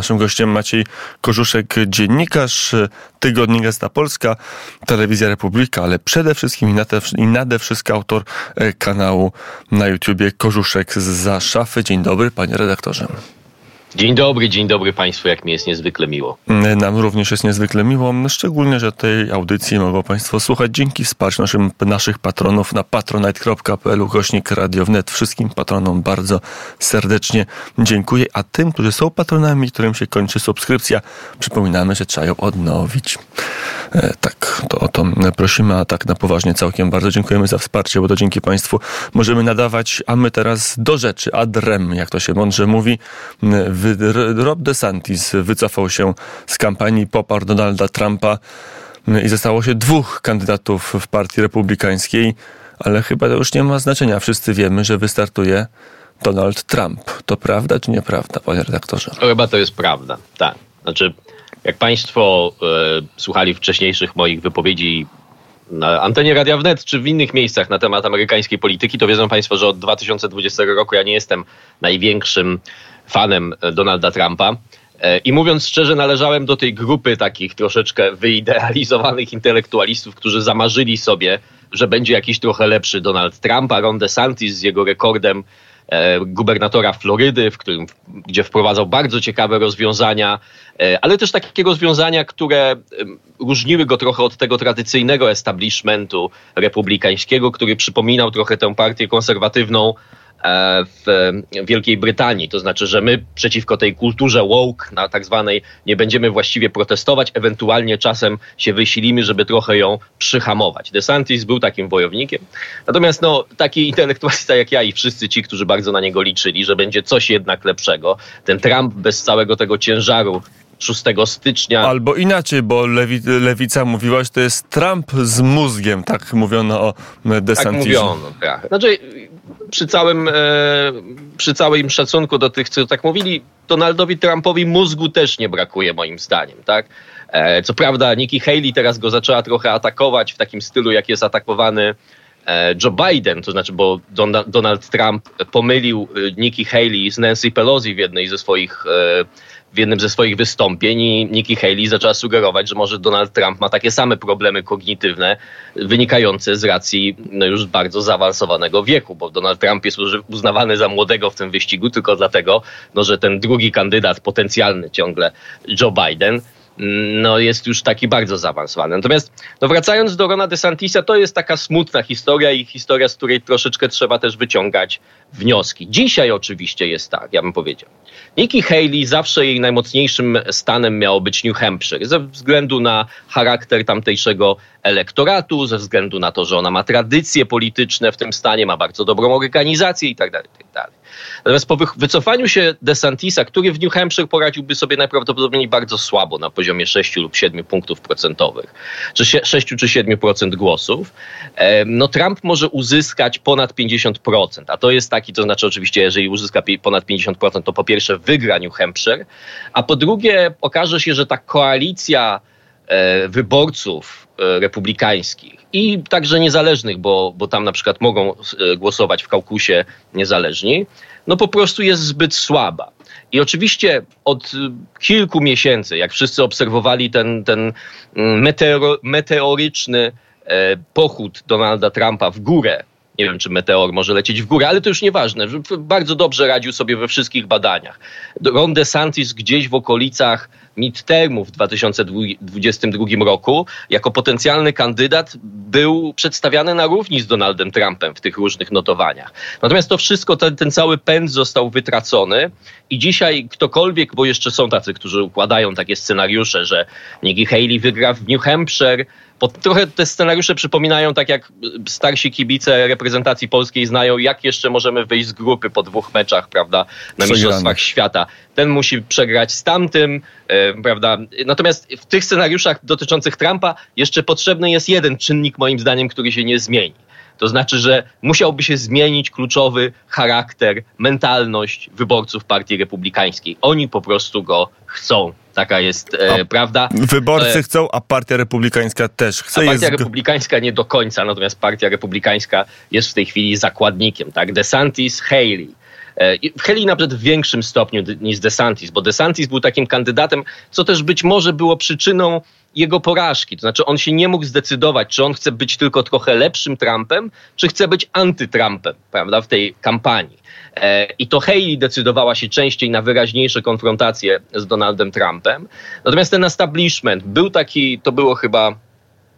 Naszym gościem Maciej Korzuszek, dziennikarz Tygodnik Gazeta Polska, Telewizja Republika, ale przede wszystkim i nade, i nade wszystko autor e, kanału na YouTubie Korzuszek za szafy. Dzień dobry, panie redaktorze. Dzień dobry, dzień dobry Państwu, jak mi jest niezwykle miło. Nam również jest niezwykle miło, szczególnie, że tej audycji mogą Państwo słuchać dzięki wsparciu naszym, naszych patronów na patronite.pl gośnik Radio Wnet. Wszystkim patronom bardzo serdecznie dziękuję, a tym, którzy są patronami, którym się kończy subskrypcja, przypominamy, że trzeba ją odnowić. E, tak, to o to prosimy, a tak na poważnie całkiem bardzo dziękujemy za wsparcie, bo to dzięki Państwu możemy nadawać, a my teraz do rzeczy, adrem, jak to się mądrze mówi, Rob DeSantis wycofał się z kampanii, poparł Donalda Trumpa i zostało się dwóch kandydatów w partii republikańskiej, ale chyba to już nie ma znaczenia. Wszyscy wiemy, że wystartuje Donald Trump. To prawda czy nieprawda, panie redaktorze? Chyba to jest prawda, tak. Znaczy, jak państwo e, słuchali wcześniejszych moich wypowiedzi na antenie Radia Wnet czy w innych miejscach na temat amerykańskiej polityki, to wiedzą Państwo, że od 2020 roku ja nie jestem największym fanem e, Donalda Trumpa. E, I mówiąc szczerze, należałem do tej grupy takich troszeczkę wyidealizowanych intelektualistów, którzy zamarzyli sobie, że będzie jakiś trochę lepszy Donald Trump, a Ron DeSantis z jego rekordem gubernatora Florydy, w którym, gdzie wprowadzał bardzo ciekawe rozwiązania, e, ale też takie rozwiązania, które różniły go trochę od tego tradycyjnego establishmentu republikańskiego, który przypominał trochę tę partię konserwatywną E, w Wielkiej Brytanii. To znaczy, że my przeciwko tej kulturze woke, na tak zwanej, nie będziemy właściwie protestować, ewentualnie czasem się wysilimy, żeby trochę ją przyhamować. DeSantis był takim wojownikiem. Natomiast no, taki intelektualista jak ja i wszyscy ci, którzy bardzo na niego liczyli, że będzie coś jednak lepszego, ten Trump bez całego tego ciężaru 6 stycznia. Albo inaczej, bo lewi, lewica mówiła, że to jest Trump z mózgiem, tak mówiono o DeSantisie. Tak mówiono, tak. Znaczy, przy całym, e, przy całym szacunku do tych, co tak mówili, Donaldowi Trumpowi mózgu też nie brakuje moim zdaniem, tak? E, co prawda Nikki Haley teraz go zaczęła trochę atakować w takim stylu, jak jest atakowany e, Joe Biden, to znaczy, bo Donald Trump pomylił Nikki Haley z Nancy Pelosi w jednej ze swoich w jednym ze swoich wystąpień i Nikki Haley zaczęła sugerować, że może Donald Trump ma takie same problemy kognitywne wynikające z racji no, już bardzo zaawansowanego wieku, bo Donald Trump jest uznawany za młodego w tym wyścigu tylko dlatego, no, że ten drugi kandydat potencjalny ciągle Joe Biden no jest już taki bardzo zaawansowany. Natomiast no wracając do Rona DeSantisa, to jest taka smutna historia i historia, z której troszeczkę trzeba też wyciągać wnioski. Dzisiaj oczywiście jest tak, ja bym powiedział. Nikki Haley zawsze jej najmocniejszym stanem miało być New Hampshire ze względu na charakter tamtejszego elektoratu, ze względu na to, że ona ma tradycje polityczne w tym stanie, ma bardzo dobrą organizację itd. Tak itd. Natomiast po wycofaniu się DeSantisa, który w New Hampshire poradziłby sobie najprawdopodobniej bardzo słabo na poziomie 6 lub 7 punktów procentowych, czy 6 czy 7% głosów, no Trump może uzyskać ponad 50%, a to jest taki, to znaczy oczywiście, jeżeli uzyska ponad 50%, to po pierwsze wygra New Hampshire, a po drugie okaże się, że ta koalicja wyborców e, republikańskich i także niezależnych, bo, bo tam na przykład mogą e, głosować w kaukusie niezależni, no po prostu jest zbyt słaba. I oczywiście od kilku miesięcy, jak wszyscy obserwowali ten, ten mm, meteoro, meteoryczny e, pochód Donalda Trumpa w górę, nie wiem, czy meteor może lecieć w górę, ale to już nieważne. Bardzo dobrze radził sobie we wszystkich badaniach. Ron DeSantis gdzieś w okolicach midtermów w 2022 roku jako potencjalny kandydat był przedstawiany na równi z Donaldem Trumpem w tych różnych notowaniach. Natomiast to wszystko, ten, ten cały pęd został wytracony i dzisiaj ktokolwiek, bo jeszcze są tacy, którzy układają takie scenariusze, że Nikki Haley wygra w New Hampshire, bo trochę te scenariusze przypominają, tak jak starsi kibice reprezentacji polskiej znają, jak jeszcze możemy wyjść z grupy po dwóch meczach, prawda, na Mistrzostwach Świata. Ten musi przegrać z tamtym, e, prawda. Natomiast w tych scenariuszach dotyczących Trumpa jeszcze potrzebny jest jeden czynnik, moim zdaniem, który się nie zmieni. To znaczy, że musiałby się zmienić kluczowy charakter, mentalność wyborców Partii Republikańskiej. Oni po prostu go chcą. Taka jest e, prawda. Wyborcy e, chcą, a Partia Republikańska też chce. A Partia jest... Republikańska nie do końca, natomiast Partia Republikańska jest w tej chwili zakładnikiem. Tak? DeSantis, Haley. Haley nawet w większym stopniu niż DeSantis, bo DeSantis był takim kandydatem, co też być może było przyczyną jego porażki. To znaczy, on się nie mógł zdecydować, czy on chce być tylko trochę lepszym Trumpem, czy chce być antytrumpem, prawda, w tej kampanii. E, I to Haley decydowała się częściej na wyraźniejsze konfrontacje z Donaldem Trumpem. Natomiast ten establishment był taki, to było chyba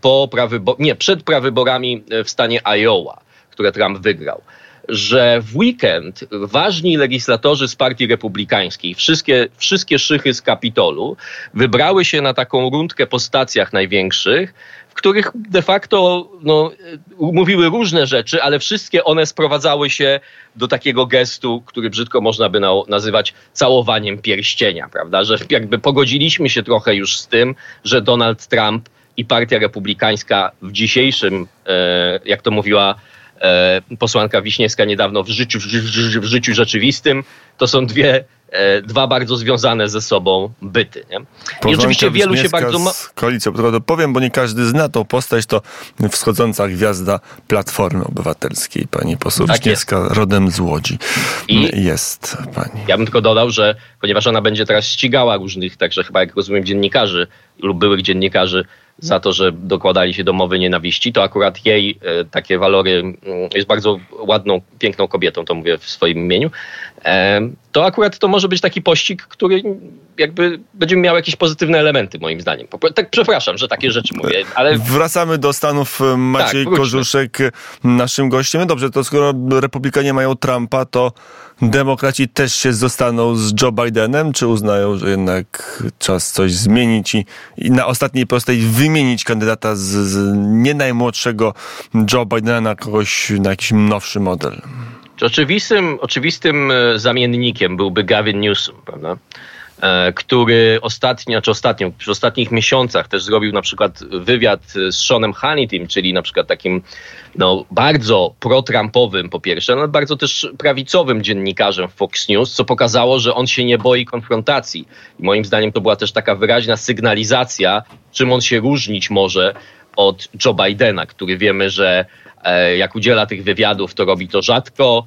po prawybo- nie, przed prawyborami w stanie Iowa, które Trump wygrał że w weekend ważni legislatorzy z Partii Republikańskiej, wszystkie, wszystkie szychy z Kapitolu, wybrały się na taką rundkę po stacjach największych, w których de facto no, mówiły różne rzeczy, ale wszystkie one sprowadzały się do takiego gestu, który brzydko można by nazywać całowaniem pierścienia, prawda? Że jakby pogodziliśmy się trochę już z tym, że Donald Trump i Partia Republikańska w dzisiejszym, e, jak to mówiła posłanka Wiśniewska niedawno w życiu, w życiu rzeczywistym. To są dwie e, dwa bardzo związane ze sobą byty. Nie? I oczywiście wielu się bardzo... Z koalicją, tylko dopowiem, bo nie każdy zna tą postać, to wschodząca gwiazda Platformy Obywatelskiej, pani poseł tak Wiśniewska, rodem z Łodzi. I jest pani. Ja bym tylko dodał, że ponieważ ona będzie teraz ścigała różnych, także chyba jak rozumiem dziennikarzy lub byłych dziennikarzy za to, że dokładali się do mowy nienawiści, to akurat jej e, takie walory mm, jest bardzo ładną, piękną kobietą, to mówię w swoim imieniu. E, to akurat to może być taki pościg, który jakby będzie miał jakieś pozytywne elementy, moim zdaniem. Tak przepraszam, że takie rzeczy mówię, ale... Wracamy do Stanów. Maciej tak, Kożuszek, naszym gościem. Dobrze, to skoro republikanie mają Trumpa, to demokraci też się zostaną z Joe Bidenem, czy uznają, że jednak czas coś zmienić i, i na ostatniej prostej wymienić kandydata z, z nie najmłodszego Joe Bidena na kogoś, na jakiś nowszy model? Oczywistym, oczywistym e, zamiennikiem byłby Gavin Newsom, prawda? E, który ostatnio, czy ostatnio, w ostatnich miesiącach też zrobił na przykład wywiad z Seanem Hannitym, czyli na przykład takim no, bardzo pro-Trumpowym po pierwsze, ale bardzo też prawicowym dziennikarzem Fox News, co pokazało, że on się nie boi konfrontacji. I moim zdaniem to była też taka wyraźna sygnalizacja, czym on się różnić może od Joe Bidena, który wiemy, że e, jak udziela tych wywiadów, to robi to rzadko,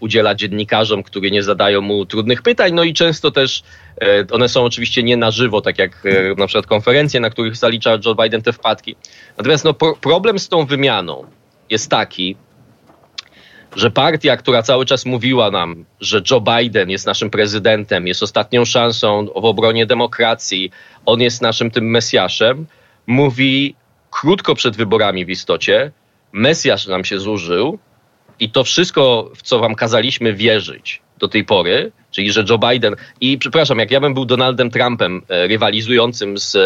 udziela dziennikarzom, którzy nie zadają mu trudnych pytań, no i często też e, one są oczywiście nie na żywo, tak jak e, na przykład konferencje, na których zalicza Joe Biden te wpadki. Natomiast no, problem z tą wymianą jest taki, że partia, która cały czas mówiła nam, że Joe Biden jest naszym prezydentem, jest ostatnią szansą w obronie demokracji, on jest naszym tym Mesjaszem, mówi krótko przed wyborami w istocie, Mesjasz nam się zużył, i to wszystko, w co wam kazaliśmy wierzyć do tej pory, czyli że Joe Biden i przepraszam, jak ja bym był Donaldem Trumpem e, rywalizującym z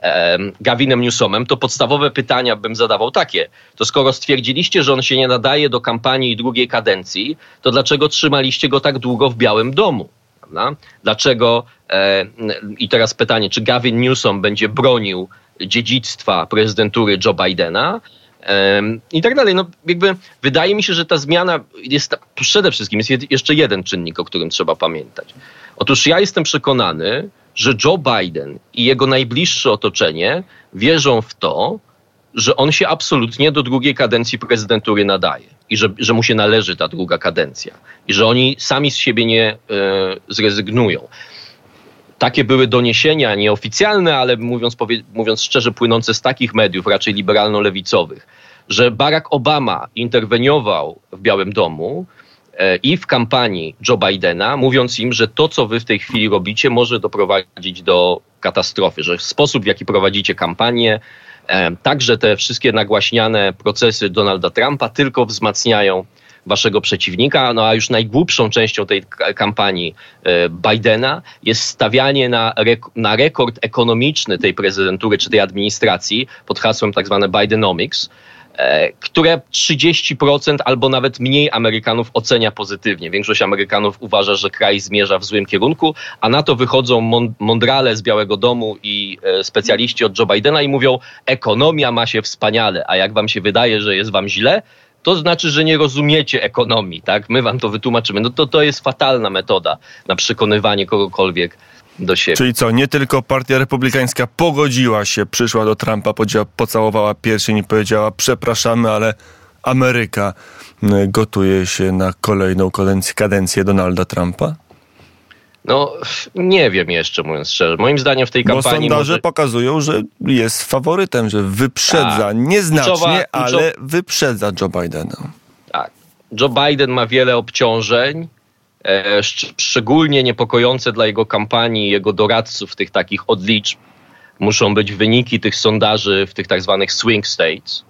e, Gavinem Newsomem, to podstawowe pytania bym zadawał takie. To skoro stwierdziliście, że on się nie nadaje do kampanii drugiej kadencji, to dlaczego trzymaliście go tak długo w Białym Domu? Prawda? Dlaczego, e, i teraz pytanie, czy Gavin Newsom będzie bronił dziedzictwa prezydentury Joe Bidena, i tak dalej. No, jakby wydaje mi się, że ta zmiana jest przede wszystkim jest jeszcze jeden czynnik, o którym trzeba pamiętać. Otóż ja jestem przekonany, że Joe Biden i jego najbliższe otoczenie wierzą w to, że on się absolutnie do drugiej kadencji prezydentury nadaje i że, że mu się należy ta druga kadencja i że oni sami z siebie nie e, zrezygnują. Takie były doniesienia nieoficjalne, ale mówiąc, mówiąc szczerze, płynące z takich mediów, raczej liberalno-lewicowych, że Barack Obama interweniował w Białym Domu e, i w kampanii Joe Bidena, mówiąc im, że to, co wy w tej chwili robicie, może doprowadzić do katastrofy, że sposób, w jaki prowadzicie kampanię, e, także te wszystkie nagłaśniane procesy Donalda Trumpa tylko wzmacniają waszego przeciwnika, no a już najgłupszą częścią tej kampanii e, Bidena jest stawianie na, rek na rekord ekonomiczny tej prezydentury czy tej administracji pod hasłem tak Bidenomics, e, które 30% albo nawet mniej Amerykanów ocenia pozytywnie. Większość Amerykanów uważa, że kraj zmierza w złym kierunku, a na to wychodzą mądrale z Białego Domu i e, specjaliści od Joe Bidena i mówią, ekonomia ma się wspaniale, a jak wam się wydaje, że jest wam źle, to znaczy, że nie rozumiecie ekonomii, tak? My wam to wytłumaczymy. No to to jest fatalna metoda na przekonywanie kogokolwiek do siebie. Czyli co, nie tylko partia republikańska pogodziła się, przyszła do Trumpa, pocałowała pierścień i powiedziała przepraszamy, ale Ameryka gotuje się na kolejną kadencję Donalda Trumpa? No, nie wiem jeszcze, mówiąc szczerze. Moim zdaniem w tej kampanii... Bo sondaże może... pokazują, że jest faworytem, że wyprzedza, tak. nieznacznie, kluczowa, ale wyprzedza Joe Bidena. Tak. Joe Biden ma wiele obciążeń, e, szczególnie niepokojące dla jego kampanii, jego doradców, tych takich odlicz. Muszą być wyniki tych sondaży w tych tak zwanych swing states,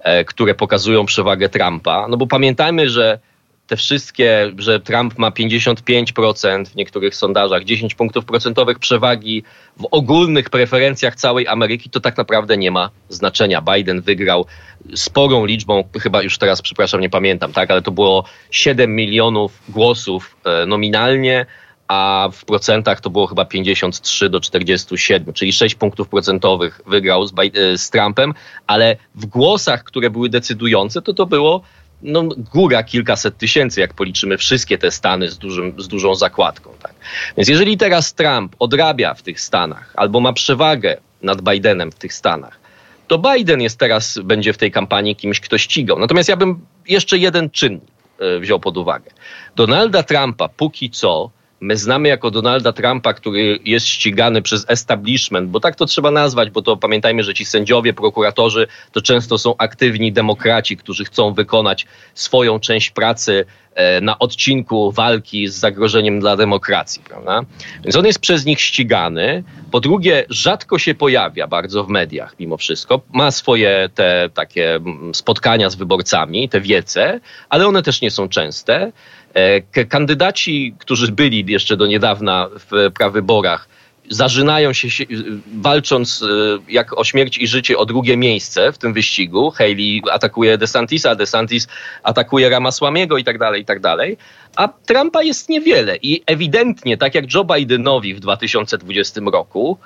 e, które pokazują przewagę Trumpa. No bo pamiętajmy, że te wszystkie, że Trump ma 55% w niektórych sondażach, 10 punktów procentowych przewagi w ogólnych preferencjach całej Ameryki, to tak naprawdę nie ma znaczenia. Biden wygrał sporą liczbą, chyba już teraz, przepraszam, nie pamiętam, tak, ale to było 7 milionów głosów e, nominalnie, a w procentach to było chyba 53 do 47, czyli 6 punktów procentowych wygrał z, e, z Trumpem, ale w głosach, które były decydujące, to to było no, góra kilkaset tysięcy, jak policzymy wszystkie te stany z, dużym, z dużą zakładką. Tak? Więc jeżeli teraz Trump odrabia w tych stanach albo ma przewagę nad Bidenem w tych stanach, to Biden jest teraz, będzie w tej kampanii kimś, kto ścigał. Natomiast ja bym jeszcze jeden czynnik e, wziął pod uwagę. Donalda Trumpa póki co my znamy jako Donalda Trumpa, który jest ścigany przez establishment, bo tak to trzeba nazwać, bo to pamiętajmy, że ci sędziowie, prokuratorzy to często są aktywni demokraci, którzy chcą wykonać swoją część pracy e, na odcinku walki z zagrożeniem dla demokracji, prawda? Więc on jest przez nich ścigany. Po drugie, rzadko się pojawia bardzo w mediach mimo wszystko. Ma swoje te takie mm, spotkania z wyborcami, te wiece, ale one też nie są częste. E, kandydaci, którzy byli jeszcze do niedawna w prawyborach, zażynają się, walcząc e, jak o śmierć i życie o drugie miejsce w tym wyścigu. Haley atakuje DeSantisa, DeSantis atakuje Ramasłamiego i tak dalej, i tak dalej. A Trumpa jest niewiele i ewidentnie, tak jak Joe Bidenowi w 2020 roku,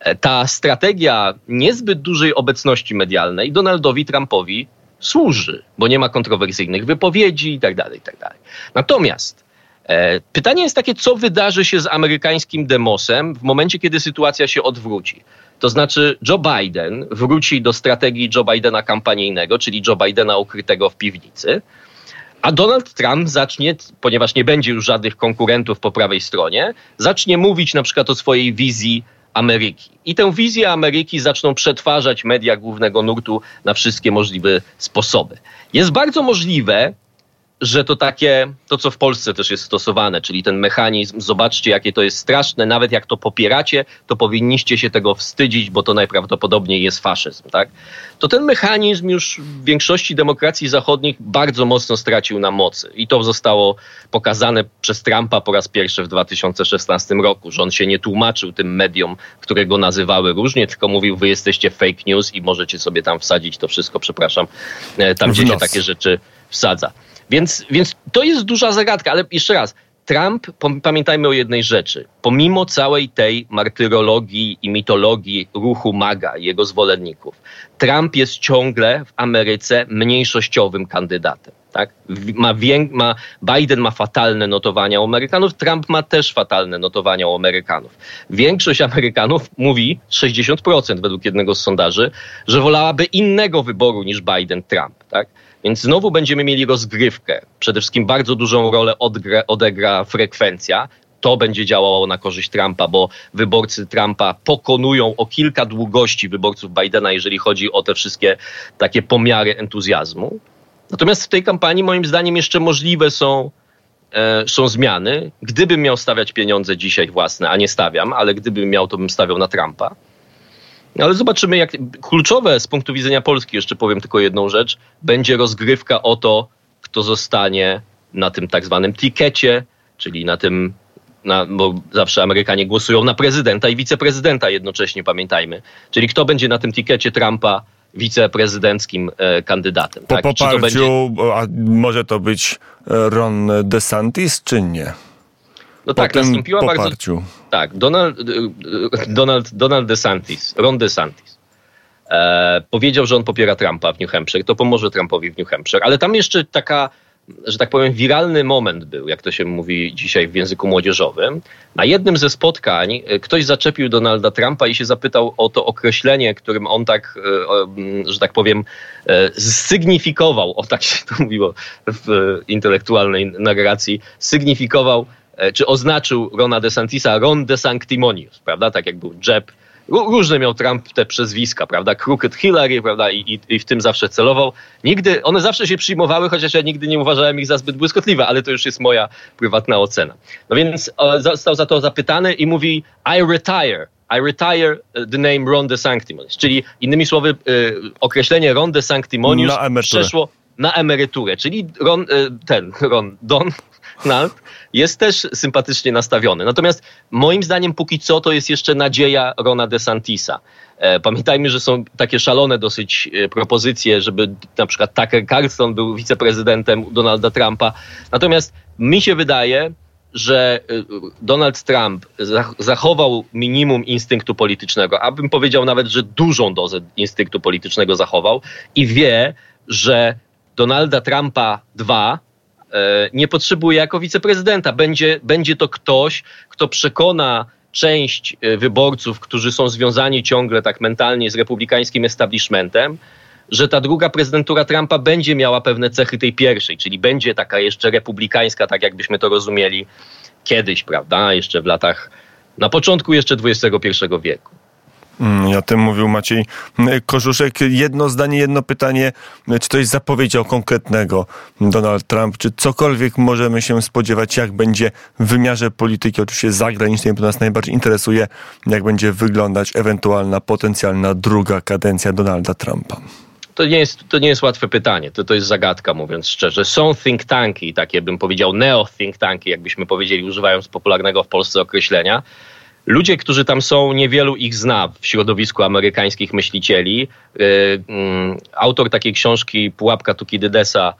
e, ta strategia niezbyt dużej obecności medialnej Donaldowi Trumpowi służy, bo nie ma kontrowersyjnych wypowiedzi i tak dalej, i tak. Natomiast e, pytanie jest takie, co wydarzy się z amerykańskim demosem w momencie, kiedy sytuacja się odwróci. To znaczy Joe Biden wróci do strategii Joe Bidena kampanijnego, czyli Joe Bidena ukrytego w piwnicy, a Donald Trump zacznie, ponieważ nie będzie już żadnych konkurentów po prawej stronie, zacznie mówić na przykład o swojej wizji Ameryki. I tę wizję Ameryki zaczną przetwarzać media głównego nurtu na wszystkie możliwe sposoby. Jest bardzo możliwe, że to takie, to co w Polsce też jest stosowane, czyli ten mechanizm, zobaczcie jakie to jest straszne, nawet jak to popieracie, to powinniście się tego wstydzić, bo to najprawdopodobniej jest faszyzm, tak? To ten mechanizm już w większości demokracji zachodnich bardzo mocno stracił na mocy i to zostało pokazane przez Trumpa po raz pierwszy w 2016 roku, że on się nie tłumaczył tym mediom, które go nazywały różnie, tylko mówił, wy jesteście fake news i możecie sobie tam wsadzić to wszystko, przepraszam, e, tam gdzie się takie rzeczy wsadza. Więc, więc to jest duża zagadka, ale jeszcze raz, Trump, pamiętajmy o jednej rzeczy. Pomimo całej tej martyrologii i mitologii ruchu MAGA jego zwolenników, Trump jest ciągle w Ameryce mniejszościowym kandydatem. Tak? Ma, ma, Biden ma fatalne notowania u Amerykanów, Trump ma też fatalne notowania u Amerykanów. Większość Amerykanów mówi, 60% według jednego z sondaży, że wolałaby innego wyboru niż Biden-Trump. Tak? Więc znowu będziemy mieli rozgrywkę. Przede wszystkim bardzo dużą rolę odgra, odegra frekwencja. To będzie działało na korzyść Trumpa, bo wyborcy Trumpa pokonują o kilka długości wyborców Bidena, jeżeli chodzi o te wszystkie takie pomiary entuzjazmu. Natomiast w tej kampanii, moim zdaniem, jeszcze możliwe są, e, są zmiany. Gdybym miał stawiać pieniądze dzisiaj własne, a nie stawiam, ale gdybym miał, to bym stawiał na Trumpa. Ale zobaczymy, jak kluczowe z punktu widzenia Polski, jeszcze powiem tylko jedną rzecz, będzie rozgrywka o to, kto zostanie na tym tak zwanym tikecie, czyli na tym, na, bo zawsze Amerykanie głosują na prezydenta i wiceprezydenta jednocześnie, pamiętajmy. Czyli kto będzie na tym tikecie Trumpa wiceprezydenckim e, kandydatem. Po tak? poparciu, to będzie... a może to być Ron DeSantis, czy nie? No tak, nastąpiła poparciu. bardzo... Tak, Donald, y, y, Donald, Donald DeSantis, Ron DeSantis e, powiedział, że on popiera Trumpa w New Hampshire, to pomoże Trumpowi w New Hampshire, ale tam jeszcze taka że tak powiem, wiralny moment był, jak to się mówi dzisiaj w języku młodzieżowym. Na jednym ze spotkań e, ktoś zaczepił Donalda Trumpa i się zapytał o to określenie, którym on tak, e, że tak powiem, sygnifikował, o tak się to mówiło w intelektualnej narracji, sygnifikował, czy oznaczył Rona DeSantisa Ron DeSanctimonious, prawda? Tak jak był Jeb Różne miał Trump te przezwiska, prawda? Crooked Hillary, prawda? I, i, I, w tym zawsze celował. Nigdy, one zawsze się przyjmowały, chociaż ja nigdy nie uważałem ich za zbyt błyskotliwe, ale to już jest moja prywatna ocena. No więc został za to zapytany i mówi I retire. I retire the name Ron DeSanctimonious. Czyli innymi słowy, y, określenie Ron DeSanctimonious przeszło na emeryturę. Czyli Ron, y, ten, Ron, Don Nalt jest też sympatycznie nastawiony. Natomiast moim zdaniem póki co to jest jeszcze nadzieja Rona DeSantisa. E, pamiętajmy, że są takie szalone dosyć e, propozycje, żeby na przykład Tucker Carlson był wiceprezydentem Donalda Trumpa. Natomiast mi się wydaje, że e, Donald Trump zachował minimum instynktu politycznego, abym powiedział nawet, że dużą dozę instynktu politycznego zachował i wie, że Donalda Trumpa 2 E, nie potrzebuje jako wiceprezydenta. Będzie, będzie to ktoś, kto przekona część e, wyborców, którzy są związani ciągle tak mentalnie z republikańskim establishmentem, że ta druga prezydentura Trumpa będzie miała pewne cechy tej pierwszej, czyli będzie taka jeszcze republikańska, tak jakbyśmy to rozumieli kiedyś, prawda? Jeszcze w latach, na początku jeszcze XXI wieku. Mm, o tym mówił Maciej Korzuszek. Jedno zdanie, jedno pytanie. Czy coś zapowiedział konkretnego Donald Trump? Czy cokolwiek możemy się spodziewać, jak będzie w wymiarze polityki, oczywiście zagranicznej, to nas najbardziej interesuje, jak będzie wyglądać ewentualna, potencjalna druga kadencja Donalda Trumpa? To nie jest, to nie jest łatwe pytanie, to, to jest zagadka, mówiąc szczerze. Są think tanki, takie bym powiedział neo-think tanki, jakbyśmy powiedzieli, używając popularnego w Polsce określenia, Ludzie, którzy tam są, niewielu ich zna w środowisku amerykańskich myślicieli. Y, mm, autor takiej książki Pułapka Tukidydesa,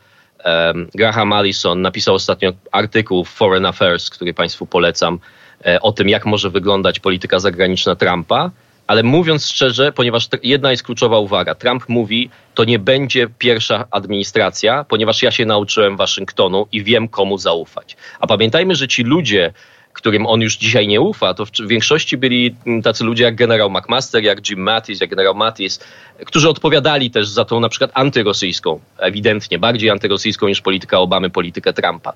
Graham Allison, napisał ostatnio artykuł w Foreign Affairs, który Państwu polecam, e, o tym, jak może wyglądać polityka zagraniczna Trumpa. Ale mówiąc szczerze, ponieważ jedna jest kluczowa uwaga, Trump mówi, to nie będzie pierwsza administracja, ponieważ ja się nauczyłem Waszyngtonu i wiem, komu zaufać. A pamiętajmy, że ci ludzie, którym on już dzisiaj nie ufa, to w większości byli tacy ludzie jak generał McMaster, jak Jim Mattis, jak generał Mattis, którzy odpowiadali też za tą na przykład antyrosyjską, ewidentnie bardziej antyrosyjską niż polityka Obamy, politykę Trumpa.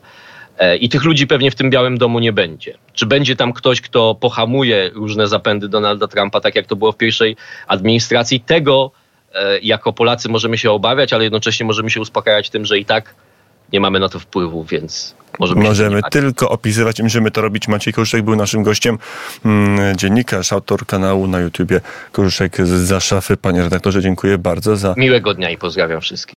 E, I tych ludzi pewnie w tym Białym Domu nie będzie. Czy będzie tam ktoś, kto pohamuje różne zapędy Donalda Trumpa, tak jak to było w pierwszej administracji? Tego e, jako Polacy możemy się obawiać, ale jednocześnie możemy się uspokajać tym, że i tak nie mamy na to wpływu, więc możemy... Możemy tylko opisywać i możemy to robić. Maciej Koruszek był naszym gościem, mm, dziennikarz, autor kanału na YouTubie Koruszek z Szafy. Panie redaktorze, dziękuję bardzo za... Miłego dnia i pozdrawiam wszystkich.